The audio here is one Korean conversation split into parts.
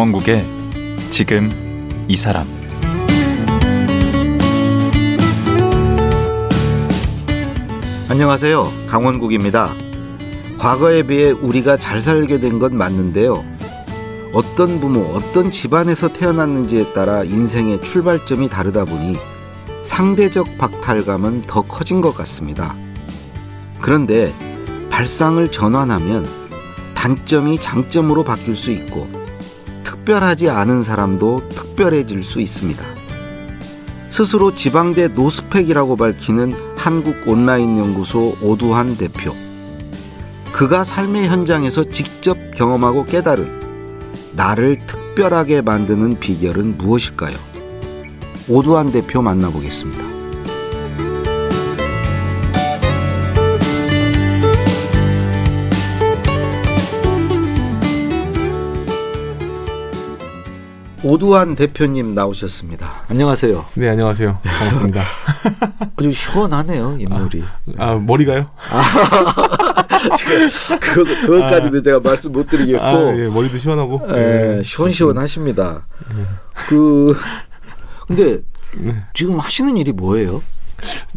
강원국의 지금 이 사람 안녕하세요. 강원국입니다. 과거에 비해 우리가 잘 살게 된 건 맞는데요. 어떤 부모, 어떤 집안에서 태어났는지에 따라 인생의 출발점이 다르다 보니 상대적 박탈감은 더 커진 것 같습니다. 그런데 발상을 전환하면 단점이 장점으로 바뀔 수 있고 특별하지 않은 사람도 특별해질 수 있습니다. 스스로 지방대 노스펙이라고 밝히는 한국 온라인 연구소 오두환 대표. 그가 삶의 현장에서 직접 경험하고 깨달은 나를 특별하게 만드는 비결은 무엇일까요? 오두환 대표 만나보겠습니다. 오두환 대표님 나오셨습니다. 안녕하세요. 네, 안녕하세요. 반갑습니다. 아주 시원하네요, 인물이. 아, 머리가요? 그, 그것까지는 아, 제가 말씀 못 드리겠고. 아, 예, 머리도 시원하고. 예, 예. 시원시원하십니다. 그, 근데 네. 지금 하시는 일이 뭐예요?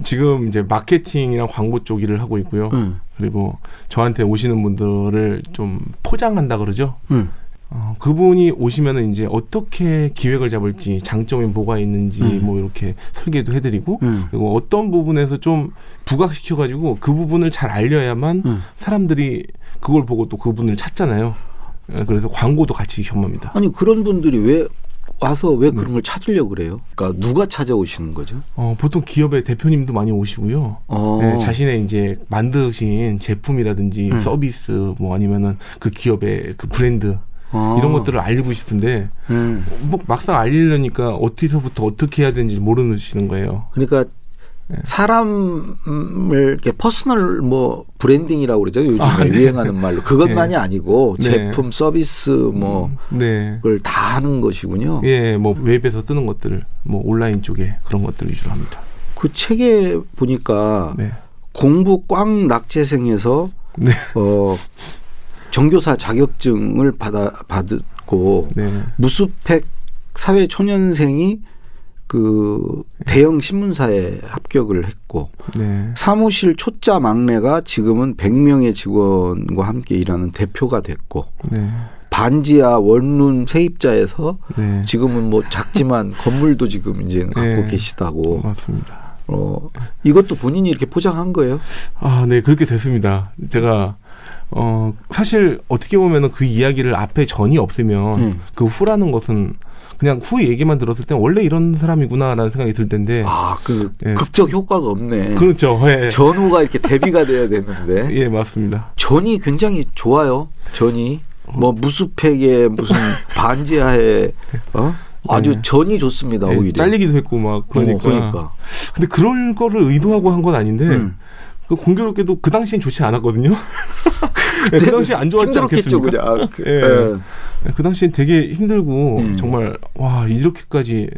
지금 이제 마케팅이랑 광고 쪽 일을 하고 있고요. 음. 그리고 저한테 오시는 분들을 좀 포장한다 그러죠. 음. 어, 그분이 오시면은 이제 어떻게 기획을 잡을지 장점이 뭐가 있는지 음. 뭐 이렇게 설계도 해드리고 음. 그리고 어떤 부분에서 좀 부각시켜가지고 그 부분을 잘 알려야만 음. 사람들이 그걸 보고 또 그분을 찾잖아요. 예, 그래서 광고도 같이 겸합니다. 아니 그런 분들이 왜 와서 왜 그런 네. 걸 찾으려고 그래요? 그러니까 누가 찾아오시는 거죠? 어, 보통 기업의 대표님도 많이 오시고요. 어. 네, 자신의 이제 만드신 제품이라든지 음. 서비스 뭐 아니면은 그 기업의 그 브랜드 아. 이런 것들을 알리고 싶은데 음. 뭐 막상 알리려니까 어디서부터 어떻게 해야 되는지 모르시는 거예요. 그러니까 네. 사람을 이렇게 personal 뭐 branding이라고 그러죠 요즘에 아, 네. 유행하는 말로 그것만이 네. 아니고 네. 제품 서비스 뭐 음, 네. 그걸 다 하는 것이군요. 예, 뭐 웹에서 뜨는 것들을 뭐 온라인 쪽에 그런 것들 위주로 합니다. 그 책에 보니까 네. 공부 꽝 낙제생에서 네. 어 정교사 자격증을 받아 받고 네. 무수팩 사회 초년생이 그 대형 신문사에 합격을 했고 네. 사무실 초짜 막내가 지금은 100명의 직원과 함께 일하는 대표가 됐고 네. 반지하 원룸 세입자에서 네. 지금은 뭐 작지만 건물도 지금 이제 갖고 네. 계시다고 맞습니다. 어 이것도 본인이 이렇게 포장한 거예요? 아, 네 그렇게 됐습니다. 제가 어, 사실 어떻게 보면은 그 이야기를 앞에 전이 없으면 음. 그 후라는 것은 그냥 후 얘기만 들었을 때 원래 이런 사람이구나라는 생각이 들 텐데 아그 예. 극적 효과가 없네. 그렇죠. 예. 전후가 이렇게 대비가 돼야 되는데. 예 맞습니다. 전이 굉장히 좋아요. 전이 뭐 무수팩에 무슨 반지하에 어 아주 네. 전이 좋습니다 네, 오히려. 잘리기도 했고 막 그러니까. 어, 그러니까. 근데 그럴 거를 의도하고 한 건 아닌데. 음. 그 공교롭게도 그 당시엔 좋지 않았거든요. 네, 그 당시 안 좋았지 않겠습니까? 그냥. 그, 예. 네. 그 당시엔 되게 힘들고 음. 정말 와 이렇게까지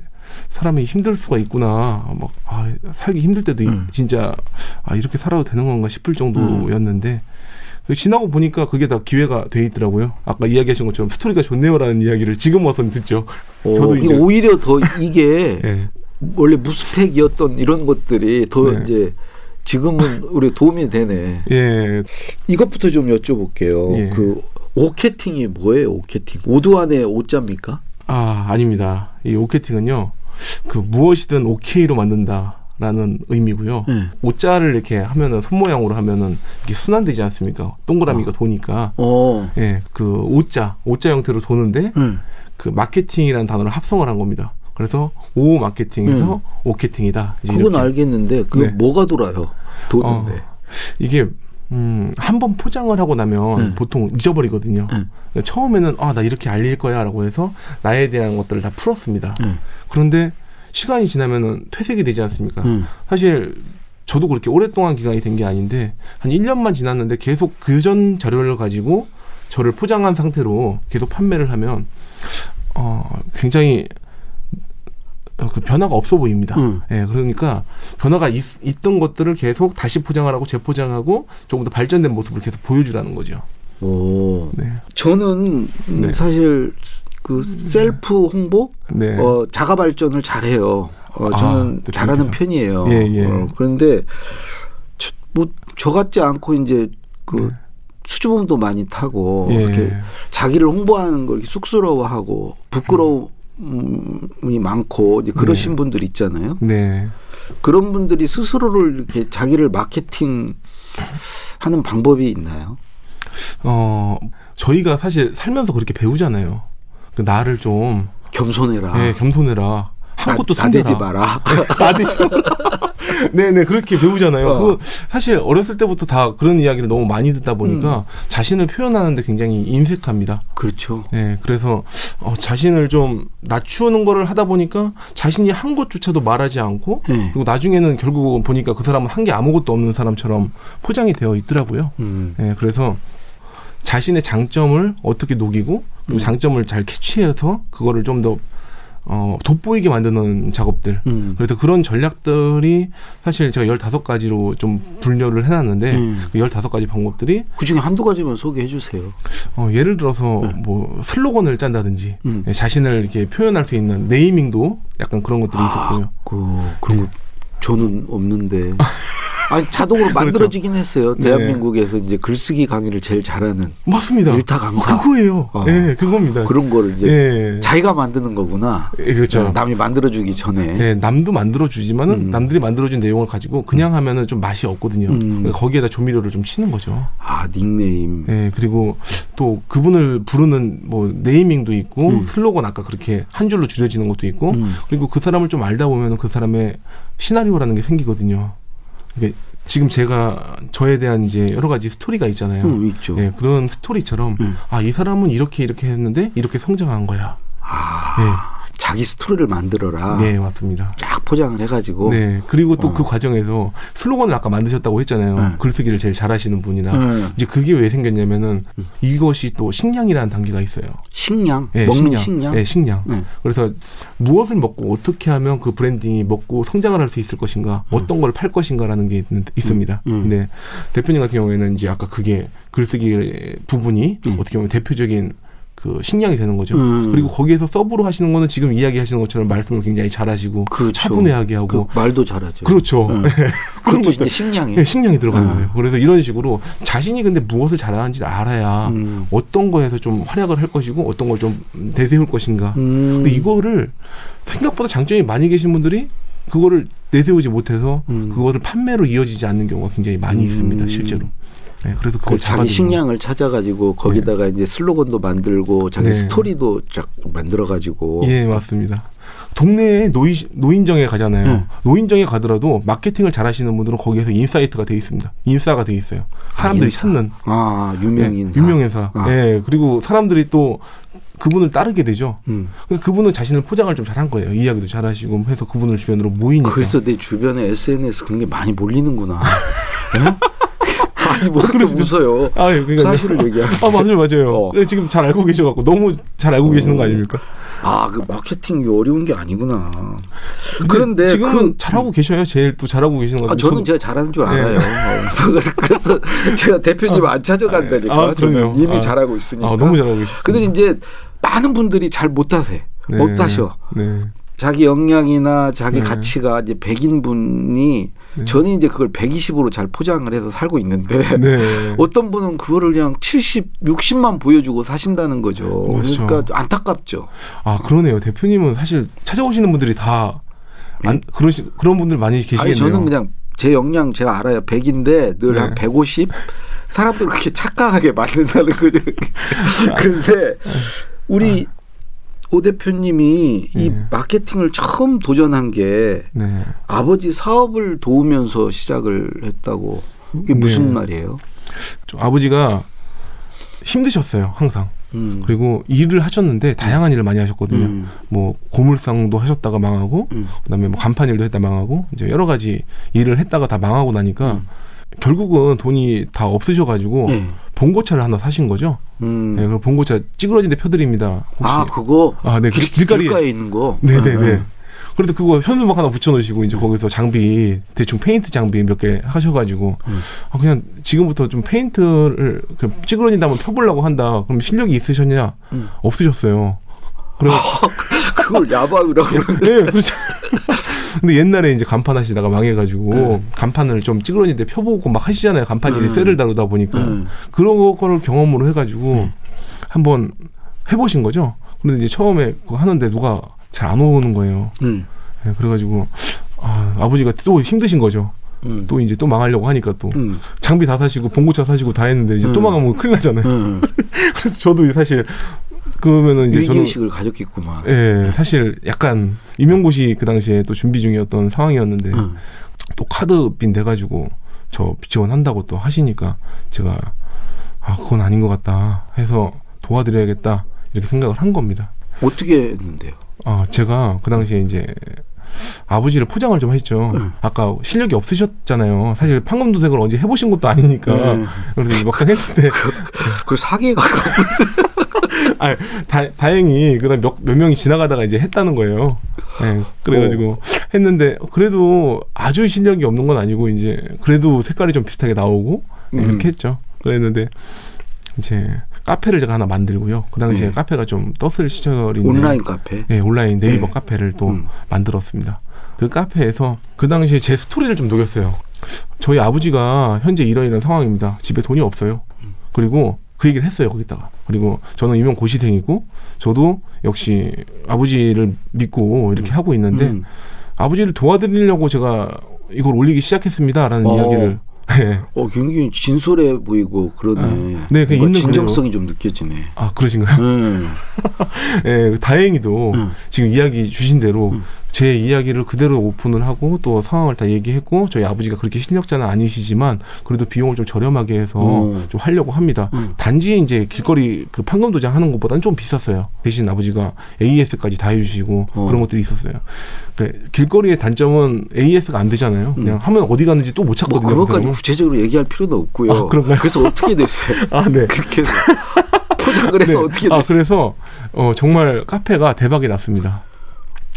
사람이 힘들 수가 있구나. 막 아, 살기 힘들 때도 음. 진짜 아 이렇게 살아도 되는 건가 싶을 정도였는데 음. 지나고 보니까 그게 다 기회가 돼 있더라고요. 아까 이야기하신 것처럼 스토리가 좋네요라는 이야기를 지금 와서 듣죠. 오, 저도 이제 오히려 더 이게 네. 원래 무스펙이었던 이런 것들이 더 네. 이제 지금은 우리 도움이 되네. 예. 이것부터 좀 여쭤볼게요. 예. 그 오케팅이 뭐예요? 오케팅. 오두안의 오자입니까? 아 아닙니다. 이 오케팅은요. 그 무엇이든 오케이로 만든다. 라는 의미고요. 네. 오자를 이렇게 하면은 손 모양으로 하면은 이게 순환되지 않습니까? 동그라미가 어. 도니까. 어. 예, 그 오자, 오자 형태로 도는데 음. 그 마케팅이라는 단어를 합성을 한 겁니다. 그래서 오 마케팅에서 음. 오케팅이다. 그건 이렇게. 알겠는데 그 네. 뭐가 돌아요? 도는데 어, 이게 음, 한 번 포장을 하고 나면 음. 보통 잊어버리거든요. 음. 처음에는 아, 나 이렇게 알릴 거야 라고 해서 나에 대한 것들을 다 풀었습니다. 음. 그런데 시간이 지나면은 퇴색이 되지 않습니까? 음. 사실 저도 그렇게 오랫동안 기간이 된 게 아닌데 한 1년만 지났는데 계속 그 전 자료를 가지고 저를 포장한 상태로 계속 판매를 하면 어, 굉장히 어, 그 변화가 없어 보입니다. 음. 예, 그러니까 변화가 있, 던 것들을 계속 다시 포장을 하고 재포장하고 조금 더 발전된 모습을 계속 보여주라는 거죠. 오. 네. 저는 네. 사실 그 셀프 홍보, 네. 어, 자가 발전을 잘해요. 어, 아, 저는 네, 잘하는 그렇죠. 편이에요. 예, 예. 어, 그런데 저, 뭐, 저 같지 않고 이제 그 네. 수줍음도 많이 타고 예. 이렇게 자기를 홍보하는 걸 쑥스러워하고 부끄러움 이 많고 이제 그러신 네. 분들 있잖아요. 네. 그런 분들이 스스로를 이렇게 자기를 마케팅 하는 방법이 있나요? 어, 저희가 사실 살면서 그렇게 배우잖아요. 그 나를 좀 겸손해라. 예, 겸손해라. 한 나- 곳도 나대지 숨겨라. 마라. 나대지 네네 그렇게 배우잖아요. 어. 그 사실 어렸을 때부터 다 그런 이야기를 너무 많이 듣다 보니까 음. 자신을 표현하는데 굉장히 인색합니다. 그렇죠. 네, 그래서 어, 자신을 좀 낮추는 거를 하다 보니까 자신이 한 것조차도 말하지 않고 네. 그리고 나중에는 결국 보니까 그 사람은 한 게 아무것도 없는 사람처럼 포장이 되어 있더라고요. 음. 네, 그래서 자신의 장점을 어떻게 녹이고 그리고 음. 장점을 잘 캐치해서 그거를 좀더 어, 돋보이게 만드는 작업들. 음. 그래서 그런 전략들이 사실 제가 15가지로 좀 분류를 해놨는데 음. 그 15가지 방법들이 그 중에 한두 가지만 소개해 주세요. 어, 예를 들어서 네. 뭐 슬로건을 짠다든지 음. 예, 자신을 이렇게 표현할 수 있는 네이밍도 약간 그런 것들이 있었고요. 그, 그런 거 저는 없는데. 아니, 자동으로 만들어지긴 했어요. 그렇죠. 네. 대한민국에서 이제 글쓰기 강의를 제일 잘하는 맞습니다. 일타 강사. 어, 그거예요. 어. 예, 그겁니다. 그런 거를 이제 예. 자기가 만드는 거구나. 예, 그렇죠. 남이 만들어주기 전에. 예, 남도 만들어 주지만은 음. 남들이 만들어준 내용을 가지고 그냥 하면은 좀 맛이 없거든요. 음. 그러니까 거기에다 조미료를 좀 치는 거죠. 아, 닉네임. 예, 그리고 또 그분을 부르는 뭐 네이밍도 있고 음. 슬로건 아까 그렇게 한 줄로 줄여지는 것도 있고 음. 그리고 그 사람을 좀 알다 보면 그 사람의 시나리오라는 게 생기거든요. 이게 지금 제가 저에 대한 이제 여러 가지 스토리가 있잖아요. 음, 있죠. 예, 그런 스토리처럼 음. 아이 사람은 이렇게 이렇게 했는데 이렇게 성장한 거야. 아, 자기 스토리를 만들어라. 네, 맞습니다. 쫙 포장을 해가지고. 네, 그리고 또 어. 그 과정에서 슬로건을 아까 만드셨다고 했잖아요. 네. 글쓰기를 제일 잘하시는 분이나 음. 이제 그게 왜 생겼냐면은 음. 이것이 또 식량이라는 단계가 있어요. 식량. 네, 먹는 식량. 식량. 네, 식량. 네. 그래서 무엇을 먹고 어떻게 하면 그 브랜딩이 먹고 성장을 할 수 있을 것인가, 어떤 걸 팔 것인가라는 게 있, 있습니다. 음. 근데 대표님 같은 경우에는 이제 아까 그게 글쓰기 부분이 음. 어떻게 보면 대표적인 그 식량이 되는 거죠. 음. 그리고 거기에서 서브로 하시는 거는 지금 이야기하시는 것처럼 말씀을 굉장히 잘하시고 그렇죠. 차분하게 하고 그 말도 잘하죠. 그렇죠. 음. 그런 것도 식량이에요. 네, 식량이 들어가는 음. 거예요. 그래서 이런 식으로 자신이 근데 무엇을 잘하는지 를 알아야 음. 어떤 거에서 좀 활약을 할 것이고 어떤 걸 좀 내세울 것인가. 음. 근데 이거를 생각보다 장점이 많이 계신 분들이 그거를 내세우지 못해서 음. 그거를 판매로 이어지지 않는 경우가 굉장히 많이 음. 있습니다, 실제로. 네, 그래서 그걸 그 자기 식량을 찾아가지고 거기다가 이제 슬로건도 만들고 자기 네. 스토리도 쫙 만들어가지고 예, 맞습니다. 동네에 노인, 노인정에 가잖아요. 네. 노인정에 가더라도 마케팅을 잘 하시는 분들은 거기에서 insider가 돼 있습니다. 인싸가 돼 있어요. 사람들이 인싸. 찾는. 아 유명 예, 인사. 유명 인사. 아. 예, 그리고 사람들이 또 그분을 따르게 되죠. 음. 그러니까 그분은 자신을 포장을 좀 잘한 거예요. 이야기도 잘하시고 해서 그분을 주변으로 모이니까. 그래서 내 주변에 SNS 그런 게 많이 몰리는구나. 예? 아니 뭐 그렇게 웃어요. 아, 예, 그러니까 사실을 얘기하는. 아, 맞아요, 맞아요. 어. 예, 지금 잘 알고 계셔갖고 너무 잘 알고 계시는 거 아닙니까? 아, 그 마케팅이 어려운 게 아니구나. 그런데 지금은 그 잘하고 계셔요. 제일 또 잘하고 계시는 것 아, 같아요. 저는 제가 잘하는 줄 네. 알아요. 어, 그래서 제가 대표님 안 찾아간다니까. 아, 그럼요. 이미 아. 잘하고 있으니까. 아, 너무 잘하고 계시죠. 근데 이제 많은 분들이 잘 못 하세요. 네. 못하셔. 네. 자기 역량이나 자기 네. 가치가 이제 100인 분이 네. 저는 이제 그걸 120으로 잘 포장을 해서 살고 있는데 네. 어떤 분은 그거를 그냥 70, 60만 보여주고 사신다는 거죠. 맞죠. 그러니까 안타깝죠. 아, 그러네요. 대표님은 사실 찾아오시는 분들이 다 안, 그러시, 그런 분들 많이 계시겠네요. 아니 저는 그냥 제 역량 제가 알아요. 100인데 늘 네. 한 150. 사람들 그렇게 착각하게 만든다는 거죠. 그런데 우리 오 대표님이 이 네. 마케팅을 처음 도전한 게 네. 아버지 사업을 도우면서 시작을 했다고. 이게 무슨 네. 말이에요? 좀 아버지가 힘드셨어요, 항상. 음. 그리고 일을 하셨는데 다양한 일을 많이 하셨거든요. 음. 뭐 고물상도 하셨다가 망하고 음. 그다음에 뭐 간판 일도 했다 망하고 이제 여러 가지 일을 했다가 다 망하고 나니까 음. 결국은 돈이 다 없으셔가지고 네. 봉고차를 하나 사신 거죠. 음. 네, 그럼 봉고차 찌그러진 데 펴드립니다. 혹시 아 그거 아, 네, 길, 길- 길거리에- 길가에 있는 거. 네네네. 음. 그래서 그거 현수막 하나 붙여놓으시고 이제 거기서 장비 대충 페인트 장비 몇 개 하셔가지고 음. 아, 그냥 지금부터 좀 페인트를 그 찌그러진 다 면 펴보려고 한다. 그럼 실력이 있으셨냐? 음. 없으셨어요. 그래 그걸 야밤이라고 네, 그렇죠. 근데 옛날에 이제 간판 하시다가 망해가지고 네. 간판을 좀 찌그러지는데 펴보고 막 하시잖아요. 간판이 음. 쇠를 다루다 보니까 음. 그런 거를 경험으로 해가지고 음. 한번 해보신 거죠. 근데 이제 처음에 그거 하는데 누가 잘 안 오는 거예요. 음. 네, 그래가지고 아, 아버지가 또 힘드신 거죠. 음. 또 이제 또 망하려고 하니까 또 음. 장비 다 사시고 봉고차 사시고 다 했는데 이제 음. 또 망하면 큰일 나잖아요. 음. 그래서 저도 사실 그러면은 이제 저는 위기의식을 가졌겠구만. 예, 사실 약간 임용고시 그 당시에 또 준비 중이었던 상황이었는데 음. 또 카드빈 돼가지고 저 지원한다고 또 하시니까 제가 아 그건 아닌 것 같다 해서 도와드려야겠다 이렇게 생각을 한 겁니다. 어떻게 했는데요? 아 제가 그 당시에 이제 아버지를 포장을 좀 했죠. 응. 아까 실력이 없으셨잖아요. 사실 판검도색을 언제 해보신 것도 아니니까. 응. 그래서 막상 했는데 그, 그 사기에 가까운. 아, 다, 다행히 그다음 몇, 몇 명이 지나가다가 이제 했다는 거예요. 네, 그래가지고 오. 했는데 그래도 아주 실력이 없는 건 아니고 이제 그래도 색깔이 좀 비슷하게 나오고 음. 이렇게 했죠. 그랬는데 이제 카페를 제가 하나 만들고요. 그 당시에 네. 카페가 좀 떴을 시절인데 온라인 카페. 네, 온라인 네이버 네. 카페를 또 음. 만들었습니다. 그 카페에서 그 당시에 제 스토리를 좀 녹였어요. 저희 아버지가 현재 이런 이런 상황입니다. 집에 돈이 없어요. 그리고 그 얘기를 했어요 거기다가 그리고 저는 이명 고시생이고 저도 역시 아버지를 믿고 이렇게 음. 하고 있는데 음. 아버지를 도와드리려고 제가 이걸 올리기 시작했습습니다라는 어. 이야기를 네. 어, 굉장히 진솔해 보이고 그러네. 아, 네, 그 진정성이 그래요. 좀 느껴지네. 아, 그러신가요? 음. 네, 다행히도 음. 지금 이야기 주신 대로 음. 제 이야기를 그대로 오픈을 하고 또 상황을 다 얘기했고 저희 아버지가 그렇게 실력자는 아니시지만 그래도 비용을 좀 저렴하게 해서 음. 좀 하려고 합니다. 음. 단지 이제 길거리 그 판금 도장 하는 것보다는 좀 비쌌어요. 대신 아버지가 AS까지 다 해주시고 어. 그런 것들이 있었어요. 그 길거리의 단점은 AS가 안 되잖아요. 음. 그냥 하면 어디 갔는지 또 못 찾거든요. 뭐 그것까지 구체적으로 얘기할 필요도 없고요. 아, 그런가요? 그래서 어떻게 됐어요? 아, 네. 그렇게 포장을 해서 네. 어떻게 됐어요? 아, 그래서 어, 정말 카페가 대박이 났습니다.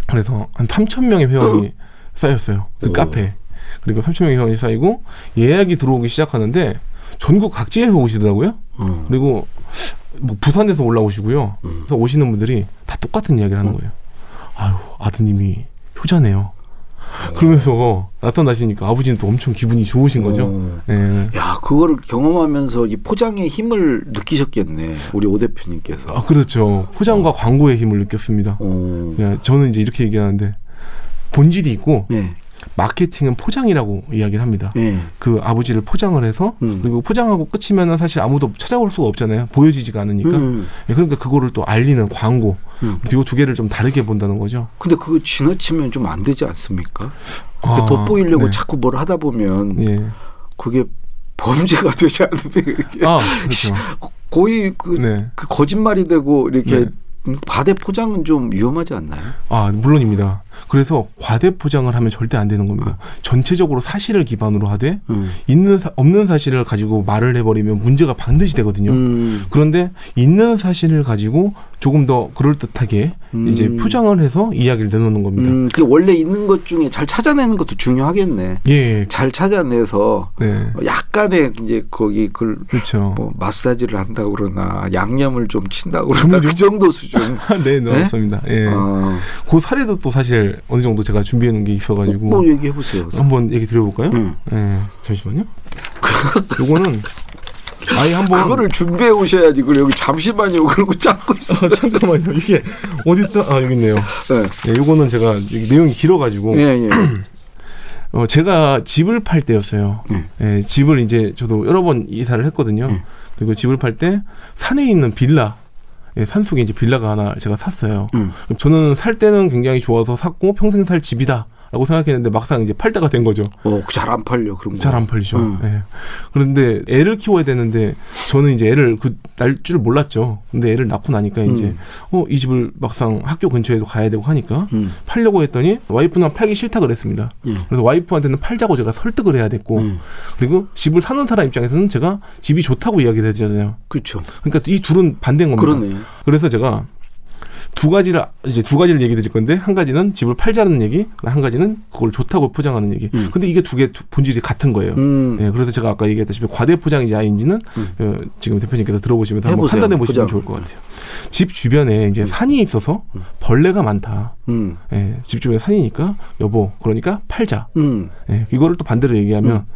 그래서 한 3천 명의 회원이 쌓였어요. 그 오. 카페. 그리고 3천 명의 회원이 쌓이고 예약이 들어오기 시작하는데 전국 각지에서 오시더라고요. 음. 그리고 뭐 부산에서 올라오시고요. 음. 그래서 오시는 분들이 다 똑같은 이야기를 하는 음. 거예요. 아유 아드님이 효자네요. 그러면서 나타나시니까 아버지는 또 엄청 기분이 좋으신 거죠. 어. 네. 야, 그거를 경험하면서 이 포장의 힘을 느끼셨겠네. 우리 오 대표님께서. 아, 그렇죠. 포장과 어. 광고의 힘을 느꼈습니다. 어. 네, 저는 이제 이렇게 얘기하는데 본질이 있고 네. 마케팅은 포장이라고 이야기를 합니다. 네. 그 아버지를 포장을 해서 음. 그리고 포장하고 끝이면은 사실 아무도 찾아올 수가 없잖아요. 보여지지가 않으니까. 음. 네, 그러니까 그거를 또 알리는 광고. 음. 그리고 두 개를 좀 다르게 본다는 거죠. 근데 그거 지나치면 좀 안 되지 않습니까? 아, 돋보이려고 네. 자꾸 뭘 하다 보면 예. 그게 범죄가 되지 않으면 아, 그렇죠. 거의 그, 네. 그 거짓말이 되고 이렇게 네. 과대 포장은 좀 위험하지 않나요? 아 물론입니다. 그래서 과대 포장을 하면 절대 안 되는 겁니다. 전체적으로 사실을 기반으로 하되 음. 있는 사, 없는 사실을 가지고 말을 해버리면 문제가 반드시 되거든요. 음. 그런데 있는 사실을 가지고 조금 더 그럴 듯하게 음. 이제 포장을 해서 이야기를 내놓는 겁니다. 음, 그 원래 있는 것 중에 잘 찾아내는 것도 중요하겠네. 예, 잘 찾아내서 네. 약간의 이제 거기 그 그렇죠. 뭐 마사지를 한다고 그러나 양념을 좀 친다고 그러나 그 정도 수준. 네, 맞습니다. 네? 예. 아. 그 사례도 또 사실 어느 정도 제가 준비해 놓은 게 있어가지고. 뭐 얘기해 보세요. 한번 얘기 드려볼까요? 음. 네, 잠시만요. 요거는 아예 한번 그거를 준비해 오셔야지. 그리고 여기 잠시만요. 그러고 찾고 있어. 아, 잠깐만요. 이게 어디 있다? 아 여기 있네요. 네. 네 요거는 제가 내용이 길어가지고. 예, 예. 어, 제가 집을 팔 때였어요. 네. 예, 집을 이제 저도 여러 번 이사를 했거든요. 네. 그리고 집을 팔 때 산에 있는 빌라, 예, 산속에 이제 빌라가 하나 제가 샀어요. 음. 저는 살 때는 굉장히 좋아서 샀고 평생 살 집이다. 라고 생각했는데 막상 이제 팔 때가 된 거죠. 어, 잘 안 팔려 그런 거. 잘 안 팔리죠. 음. 네. 그런데 애를 키워야 되는데 저는 이제 애를 그 날 줄 몰랐죠. 근데 애를 낳고 나니까 이제 음. 어이 집을 막상 학교 근처에도 가야 되고 하니까 음. 팔려고 했더니 와이프는 팔기 싫다 그랬습니다. 예. 그래서 와이프한테는 팔자고 제가 설득을 해야 됐고 음. 그리고 집을 사는 사람 입장에서는 제가 집이 좋다고 이야기를 해주잖아요. 그렇죠. 그러니까 이 둘은 반대인 겁니다. 그러네. 그래서 제가 두 가지를 이제 두 가지를 얘기 드릴 건데 한 가지는 집을 팔자는 얘기, 한 가지는 그걸 좋다고 포장하는 얘기. 음. 근데 이게 두 개 본질이 같은 거예요. 음. 네, 그래서 제가 아까 얘기했다시피 과대 포장인지 아닌지는 음. 어, 지금 대표님께서 들어보시면서 한번 판단해 보시면 좋을 것 같아요. 집 주변에 이제 음. 산이 있어서 음. 벌레가 많다. 음. 예, 집 주변에 산이니까 여보 그러니까 팔자. 음. 예, 이거를 또 반대로 얘기하면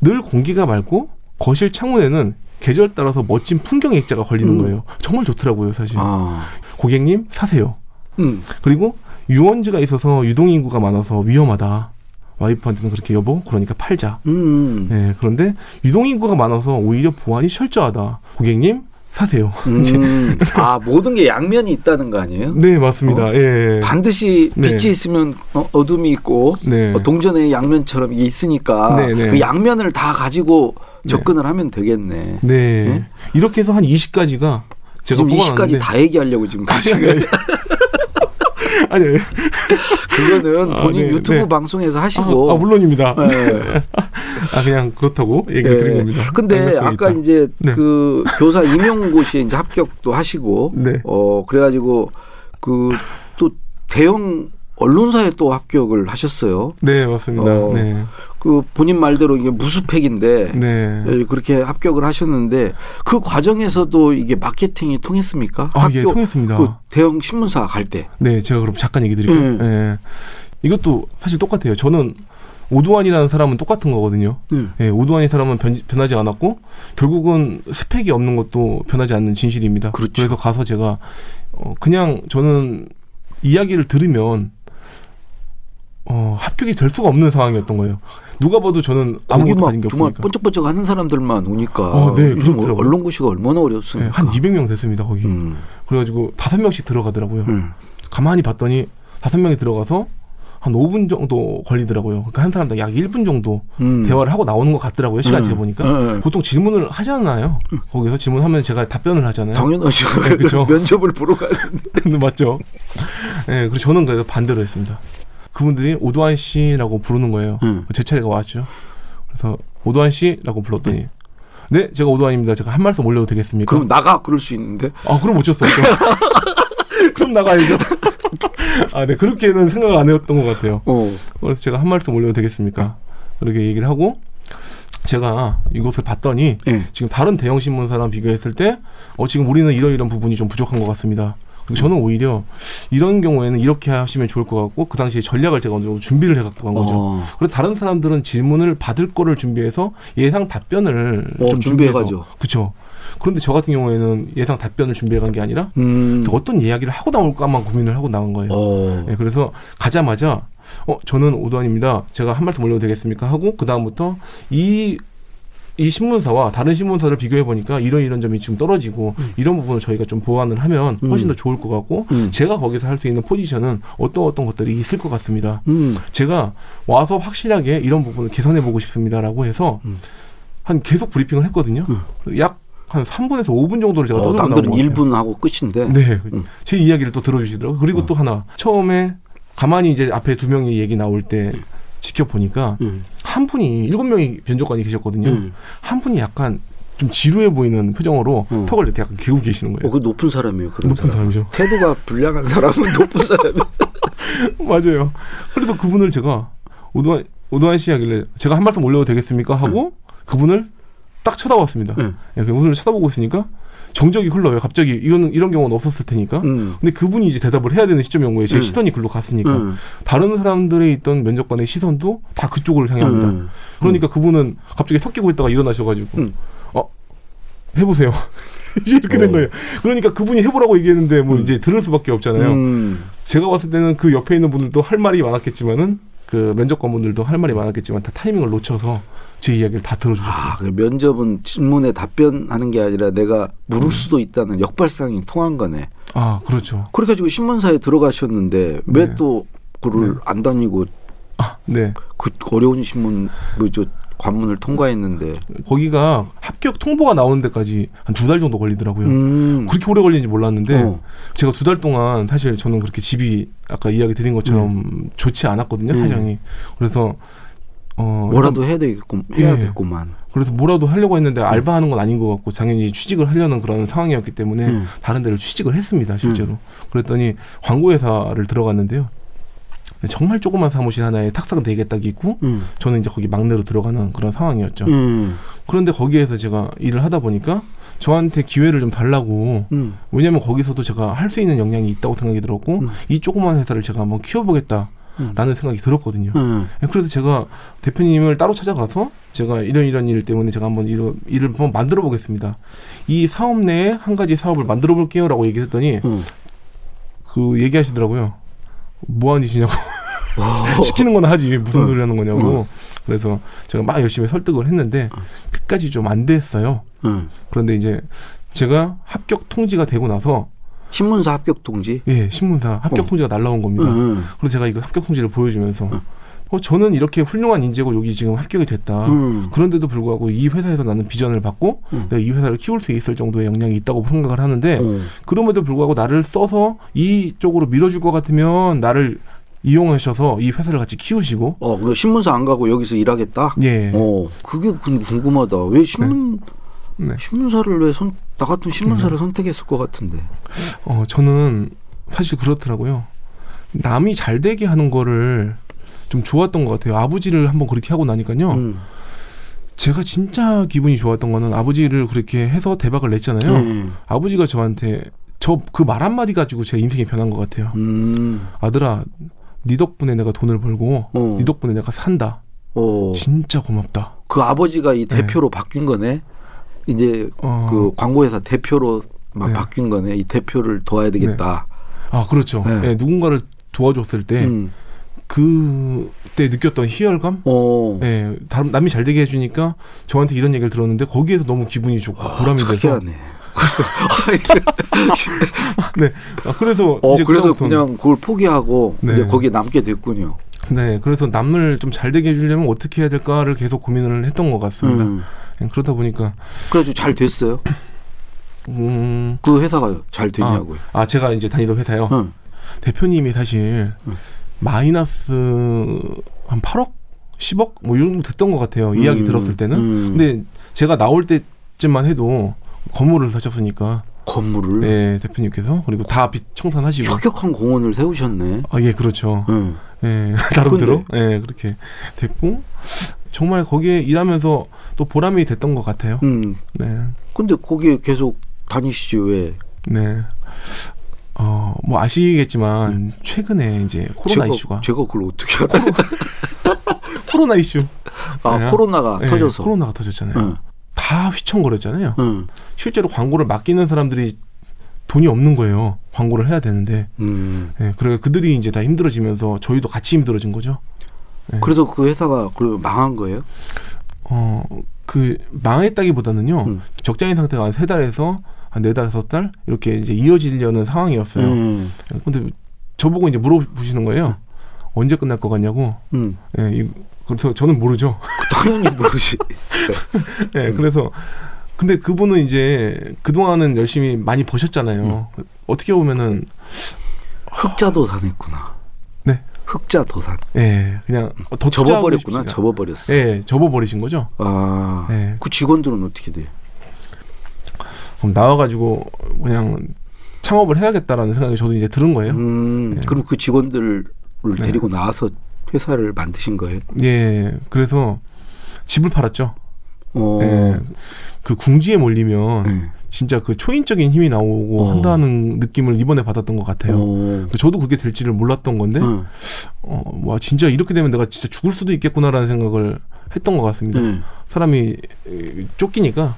늘 공기가 맑고 거실 창문에는 계절 따라서 멋진 풍경 액자가 걸리는 음. 거예요. 정말 좋더라고요, 사실. 아. 고객님 사세요. 음. 그리고 유원지가 있어서 유동 인구가 많아서 위험하다. 와이프한테는 그렇게 여보 그러니까 팔자. 음. 네, 그런데 유동 인구가 많아서 오히려 보안이 철저하다. 고객님 사세요. 음. 아 모든 게 양면이 있다는 거 아니에요? 네 맞습니다. 어? 예. 반드시 네. 빛이 네. 있으면 어, 어둠이 있고 네. 어, 동전의 양면처럼 이게 있으니까 네, 네. 그 양면을 다 가지고 네. 접근을 하면 되겠네. 네. 이렇게 해서 한 20가지가 제가 지금 20까지 다 얘기하려고 지금 아니, 아니. 그거는 아, 본인 아, 네, 유튜브 네. 방송에서 하시고. 아, 아 물론입니다. 네. 아, 그냥 그렇다고 얘기를 네. 드린 겁니다. 근데 아까 이제 네. 그 교사 임용고시에 이제 합격도 하시고, 네. 어, 그래가지고 그 또 대형 언론사에 또 합격을 하셨어요. 네, 맞습니다. 어, 네. 그 본인 말대로 이게 무수팩인데 네. 예, 그렇게 합격을 하셨는데 그 과정에서도 이게 마케팅이 통했습니까? 아, 예, 통했습니다. 그 대형 신문사 갈 때. 네, 제가 그럼 잠깐 얘기 드릴게요. 네. 네. 이것도 사실 똑같아요. 저는 오두환이라는 사람은 똑같은 거거든요. 네. 예, 오두환이 사람은 변, 변하지 않았고 결국은 스펙이 없는 것도 변하지 않는 진실입니다. 그렇죠. 그래서 가서 제가 어, 그냥 저는 이야기를 들으면 어, 합격이 될 수가 없는 상황이었던 거예요. 누가 봐도 저는 아무것도 가진 게 정말 없으니까. 번쩍번쩍 하는 사람들만 오니까. 어, 네, 그렇더라고요. 언론 고시가 얼마나 어렵습니까? 네, 한 200명 됐습니다, 거기. 음. 그래가지고 다섯 명씩 들어가더라고요. 음. 가만히 봤더니 다섯 명이 들어가서 한 5분 정도 걸리더라고요. 그러니까 한 사람당 약 1분 정도 음. 대화를 하고 나오는 것 같더라고요. 시간 음. 재보니까. 음. 보통 질문을 하잖아요. 거기서 질문하면 제가 답변을 하잖아요. 당연하죠. 네, 그렇죠. 면접을 보러 가는데. 맞죠. 네, 그래서 저는 그래서 반대로 했습니다. 그분들이 오도환 씨라고 부르는 거예요. 음. 제 차례가 왔죠. 그래서 오도환 씨라고 불렀더니 음. 네, 제가 오도환입니다. 제가 한 말씀 올려도 되겠습니까? 그럼 나가 그럴 수 있는데. 아, 그럼 어쩔 수 없죠. 그럼 나가야죠. 아, 네, 그렇게는 생각을 안 해왔던 것 같아요. 어. 그래서 제가 한 말씀 올려도 되겠습니까? 그렇게 얘기를 하고 제가 이곳을 봤더니 네. 지금 다른 대형 신문사랑 비교했을 때 어, 지금 우리는 이런 이런 부분이 좀 부족한 것 같습니다. 저는 오히려 이런 경우에는 이렇게 하시면 좋을 것 같고 그 당시에 전략을 제가 어느 정도 준비를 해갖고 간 거죠. 어. 그리고 다른 사람들은 질문을 받을 거를 준비해서 예상 답변을 어, 좀 준비해가죠. 그렇죠. 그런데 저 같은 경우에는 예상 답변을 준비해 간 게 아니라 음. 어떤 이야기를 하고 나올까만 고민을 하고 나온 거예요. 어. 네, 그래서 가자마자 어 저는 오도환입니다. 제가 한 말씀 올려도 되겠습니까? 하고 그 다음부터 이 이 신문사와 다른 신문사를 비교해 보니까 이런 이런 점이 지금 떨어지고 음. 이런 부분을 저희가 좀 보완을 하면 음. 훨씬 더 좋을 것 같고 음. 제가 거기서 할 수 있는 포지션은 어떤 어떤 것들이 있을 것 같습니다. 음. 제가 와서 확실하게 이런 부분을 개선해 보고 싶습니다라고 해서 음. 한 계속 브리핑을 했거든요. 음. 약한 3분에서 5분 정도를 제가 어, 떠들고 남들은 1분 하고 끝인데. 네. 제 이야기를 또 들어주시더라고요. 그리고 어. 또 하나 처음에 가만히 이제 앞에 두 명이 얘기 나올 때 지켜보니까 음. 한 분이 일곱 명이 변조관이 계셨거든요. 음. 한 분이 약간 좀 지루해 보이는 표정으로 음. 턱을 이렇게 약간 개고 계시는 거예요. 어, 그 높은 사람이에요. 그런 높은 사람. 이죠 태도가 불량한 사람은 높은 사람이. 맞아요. 그래서 그분을 제가 오도환 오도환 씨 하길래 제가 한 말씀 올려도 되겠습니까 하고 그분을 딱 쳐다봤습니다. 네. 그분을 쳐다보고 있으니까 정적이 흘러요. 갑자기 이거는 이런 경우는 없었을 테니까. 음. 근데 그분이 이제 대답을 해야 되는 시점이 온 거예요. 제 음. 시선이 글로 갔으니까. 음. 다른 사람들의 있던 면접관의 시선도 다 그쪽을 향합니다. 음. 그러니까 그분은 갑자기 턱 끼고 있다가 일어나셔가지고 음. 어 해보세요. 이렇게 된 어. 거예요. 그러니까 그분이 해보라고 얘기했는데 뭐 음. 이제 들을 수밖에 없잖아요. 제가 봤을 때는 그 옆에 있는 분들도 할 말이 많았겠지만은 그 면접관 분들도 할 말이 많았겠지만 다 타이밍을 놓쳐서 제 이야기를 다 들어주셨어요. 아, 그 면접은 질문에 답변하는 게 아니라 내가 물을 음. 수도 있다는 역발상이 통한 거네. 아, 그렇죠. 그래가지고 신문사에 들어가셨는데 왜또 네. 그를 네. 안 다니고 아, 네. 그 어려운 신문 뭐저 관문을 통과했는데 거기가 합격 통보가 나오는 데까지 한 두 달 정도 걸리더라고요. 음. 그렇게 오래 걸리는지 몰랐는데 어. 제가 두 달 동안 사실 저는 그렇게 집이 아까 이야기 드린 것처럼 음. 좋지 않았거든요, 음. 사정이. 그래서 어, 뭐라도 해야 되겠고 해야 예. 됐구만. 그래서 뭐라도 하려고 했는데 음. 알바하는 건 아닌 것 같고 당연히 취직을 하려는 그런 상황이었기 때문에 음. 다른 데로 취직을 했습니다 실제로. 음. 그랬더니 광고 회사를 들어갔는데요. 정말 조그만 사무실 하나에 탁상 네개딱 있고 음. 저는 이제 거기 막내로 들어가는 그런 상황이었죠. 음. 그런데 거기에서 제가 일을 하다 보니까 저한테 기회를 좀 달라고 음. 왜냐하면 거기서도 제가 할 수 있는 역량이 있다고 생각이 들었고 음. 이 조그만 회사를 제가 한번 키워보겠다. 라는 생각이 들었거든요. 음. 그래서 제가 대표님을 따로 찾아가서 제가 이런 이런 일 때문에 제가 한번 이런 일을 한번 만들어 보겠습니다. 이 사업 내에 한 가지 사업을 만들어 볼게요라고 얘기했더니 음. 그 얘기하시더라고요. 뭐 하는 짓이냐고. 시키는 건 하지 무슨 음. 소리 하는 거냐고. 음. 그래서 제가 막 열심히 설득을 했는데 끝까지 좀 안 됐어요. 음. 그런데 이제 제가 합격 통지가 되고 나서 신문사 합격 통지? 예, 신문사 합격 어. 통지가 날라온 겁니다. 음, 음. 그래서 제가 이거 합격 통지를 보여주면서 음. 어, 저는 이렇게 훌륭한 인재고 여기 지금 합격이 됐다. 음. 그런데도 불구하고 이 회사에서 나는 비전을 받고 음. 내가 이 회사를 키울 수 있을 정도의 역량이 있다고 생각을 하는데 음. 그럼에도 불구하고 나를 써서 이쪽으로 밀어줄 것 같으면 나를 이용하셔서 이 회사를 같이 키우시고. 어, 신문사 안 가고 여기서 일하겠다. 예. 어, 그게 궁금하다. 왜 신문 네. 네. 신문사를 왜 선, 나 같은 신문사를 네. 선택했을 것 같은데. 어, 저는 사실 그렇더라고요. 남이 잘 되게 하는 거를 좀 좋았던 것 같아요. 아버지를 한번 그렇게 하고 나니까요. 음. 제가 진짜 기분이 좋았던 거는 아버지를 그렇게 해서 대박을 냈잖아요. 음. 아버지가 저한테 저 그 말 한마디 가지고 제 인생이 변한 것 같아요. 음. 아들아, 네 덕분에 내가 돈을 벌고 어. 네 덕분에 내가 산다. 어. 진짜 고맙다. 그 아버지가 이 네. 대표로 네. 바뀐 거네. 이제 어. 그 광고회사 대표로 막 네. 바뀐 거네. 이 대표를 도와야 되겠다. 네. 아 그렇죠. 네. 네 누군가를 도와줬을 때 음. 그때 느꼈던 희열감, 어. 예, 다른 남이 잘 되게 해주니까 저한테 이런 얘기를 들었는데 거기에서 너무 기분이 좋고 아, 보람이 돼서. 네. 아, 그래서 어, 그래서 그냥 그걸 포기하고 네. 이제 거기에 남게 됐군요. 네. 그래서 남을 좀 잘 되게 해주려면 어떻게 해야 될까를 계속 고민을 했던 것 같습니다. 음. 네, 그러다 보니까 그래가지고 잘 됐어요. 음. 그 회사가 잘 되냐고요. 아, 아 제가 이제 다니던 회사요. 응. 대표님이 사실 응. 마이너스 한 8억, 10억 뭐이 정도 됐던 것 같아요. 음. 이야기 들었을 때는. 음. 근데 제가 나올 때쯤만 해도 건물을 사셨으니까. 건물을? 네, 대표님께서 그리고 다빛 청산하시고. 혁혁한 공원을 세우셨네. 아, 예, 그렇죠. 음. 예, 나름대로. 예, 네, 그렇게 됐고 정말 거기에 일하면서 또 보람이 됐던 것 같아요. 음. 네. 근데 거기에 계속 다니시지 왜? 네. 어, 뭐 아시겠지만 음. 최근에 이제 코로나 제가, 이슈가 제가 그걸 어떻게 알아요? 코로나 이슈. 아, 네. 코로나가 네, 터져서. 코로나가 터졌잖아요. 네. 다 휘청거렸잖아요. 실제로 광고를 맡기는 사람들이 돈이 없는 거예요. 광고를 해야 되는데. 음. 네, 그래 그들이 이제 다 힘들어지면서 저희도 같이 힘들어진 거죠. 네. 그래서 그 회사가 그 망한 거예요? 어, 그 망했다기보다는요. 음. 적자인 상태가 한세 달에서 한 네다섯 달 이렇게 이제 이어지려는 상황이었어요. 음. 근데 저보고 이제 물어보시는 거예요. 언제 끝날 것 같냐고. 음. 예, 이, 그래서 저는 모르죠. 당연히 모르시. 네, 음. 그래서 근데 그분은 이제 그동안은 열심히 많이 버셨잖아요. 음. 어떻게 보면은 흑자도산했구나. 네. 흑자 도산. 네, 그냥 더 접어버렸구나. 접어버렸어. 네, 접어버리신 거죠. 아, 네. 그 직원들은 어떻게 돼요? 그럼 나와가지고 그냥 창업을 해야겠다라는 생각이 저도 이제 들은 거예요. 음, 네. 그럼 그 직원들을 네. 데리고 나와서 회사를 만드신 거예요? 예. 그래서 집을 팔았죠. 어. 예. 그 궁지에 몰리면 네. 진짜 그 초인적인 힘이 나오고 어. 한다는 느낌을 이번에 받았던 것 같아요. 어. 저도 그게 될지를 몰랐던 건데, 네. 어, 와 진짜 이렇게 되면 내가 진짜 죽을 수도 있겠구나라는 생각을 했던 것 같습니다. 네. 사람이 쫓기니까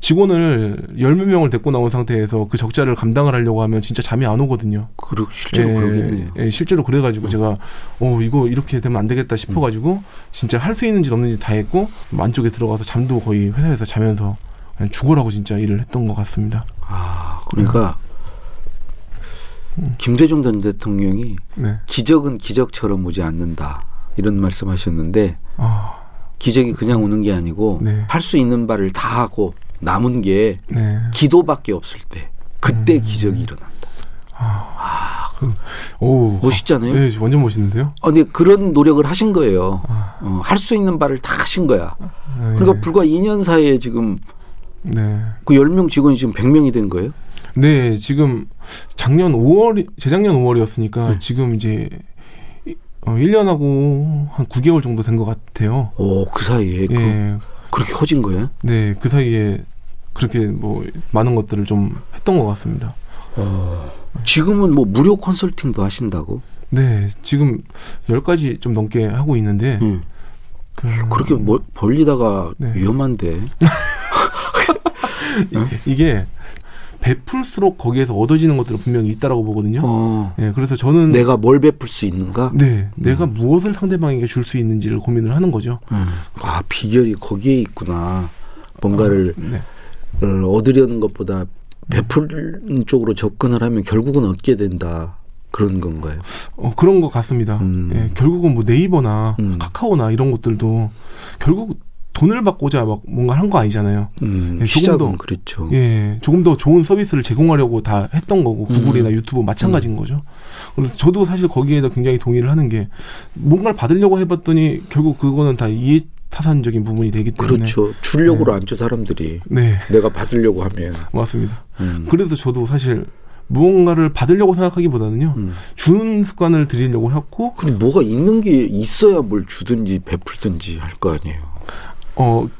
직원을 열몇 명을 데리고 나온 상태에서 그 적자를 감당을 하려고 하면 진짜 잠이 안 오거든요. 그러 실제로 예, 그러겠네요. 예, 실제로 그래가지고 어. 제가 어 이거 이렇게 되면 안 되겠다 싶어가지고 음. 진짜 할 수 있는지 없는지 다 했고 안쪽에 들어가서 잠도 거의 회사에서 자면서 죽으라고 진짜 일을 했던 것 같습니다. 아 그러니까 음. 김대중 전 대통령이 네. 기적은 기적처럼 오지 않는다 이런 말씀하셨는데 아. 기적이 그냥 오는 게 아니고 네. 할수 있는 바를 다 하고 남은 게 네. 기도밖에 없을 때 그때 음. 기적이 일어난다. 아, 아 오, 멋있잖아요. 네, 완전 멋있는데요. 아, 근데 그런 노력을 하신 거예요. 어, 할 수 있는 바를 다 하신 거야. 네. 그러니까 불과 2년 사이에 지금 네. 그 10명 직원이 지금 100명이 된 거예요? 네, 지금 작년 5월, 재작년 5월이었으니까 네. 지금 이제 어, 1년하고 한 9개월 정도 된 것 같아요. 오, 그 사이에 그, 예. 그렇게 커진 거예요? 네, 그 사이에 그렇게 뭐 많은 것들을 좀 했던 것 같습니다. 지금은 뭐 무료 컨설팅도 하신다고? 네, 지금 10가지 좀 넘게 하고 있는데 예. 그, 그렇게 뭐, 벌리다가 네. 위험한데. 이게 베풀수록 거기에서 얻어지는 것들은 분명히 있다라고 보거든요. 어, 네, 그래서 저는 내가 뭘 베풀 수 있는가? 네, 내가 무엇을 상대방에게 줄 수 있는지를 고민을 하는 거죠. 음. 아, 비결이 거기에 있구나. 뭔가를 네. 을 얻으려는 것보다 베푸는 쪽으로 접근을 하면 결국은 얻게 된다. 그런 건가요? 어, 그런 것 같습니다. 음. 예, 결국은 뭐 네이버나 음. 카카오나 이런 것들도 결국 돈을 받고자 막 뭔가 한 거 아니잖아요. 음, 예, 조금 더- 그랬죠. 예, 조금 더 좋은 서비스를 제공하려고 다 했던 거고 구글이나 음. 유튜브 마찬가지인 거죠. 그래서 저도 사실 거기에다 굉장히 동의를 하는 게 뭔가를 받으려고 해봤더니 결국 그거는 다 이해 타산적인 부분이 되기 때문에 그렇죠. 주려고 앉죠 사람들이. 네 내가 받으려고 하면. 맞습니다. 음. 그래서 저도 사실 무언가를 받으려고 생각하기보다는요 음. 주는 습관을 들이려고 했고 근데 뭐가 있는 게 있어야 뭘 주든지 베풀든지 할 거 아니에요. 어다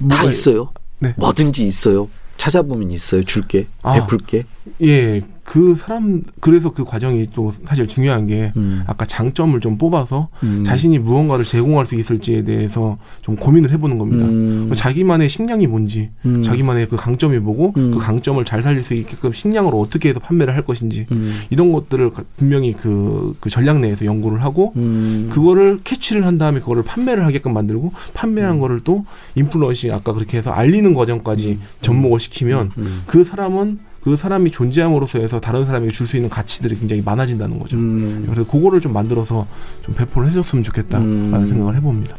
뭐가- 있어요. 네. 뭐든지 있어요. 찾아보면 있어요. 줄게. 아. 베풀게. 예, 그 사람 그래서 그 과정이 또 사실 중요한 게 음. 아까 장점을 좀 뽑아서 음. 자신이 무언가를 제공할 수 있을지에 대해서 좀 고민을 해보는 겁니다. 음. 자기만의 식량이 뭔지, 음. 자기만의 그 강점이 뭐고, 음. 그 강점을 잘 살릴 수 있게끔 식량으로 어떻게 해서 판매를 할 것인지, 음. 이런 것들을 가- 분명히 그, 그 전략 내에서 연구를 하고, 음. 그거를 캐치를 한 다음에 그거를 판매를 하게끔 만들고, 판매한 거를 또 인플루언싱 아까 그렇게 해서 알리는 과정까지 접목을 시키면, 음. 그 사람은 그 사람이 존재함으로써 해서 다른 사람에게 줄 수 있는 가치들이 굉장히 많아진다는 거죠. 음. 그래서 그거를 좀 만들어서 좀 배포를 해줬으면 좋겠다라는 음. 생각을 해봅니다.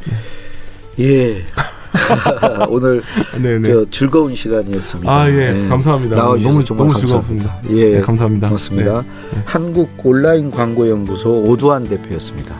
예. 오늘 네, 네. 저 즐거운 시간이었습니다. 아, 예. 네. 감사합니다. 너무, 정말 너무. 즐거웠습니다. 예. 네, 감사합니다. 고맙습니다. 네. 한국 온라인 광고연구소 오두환 대표였습니다.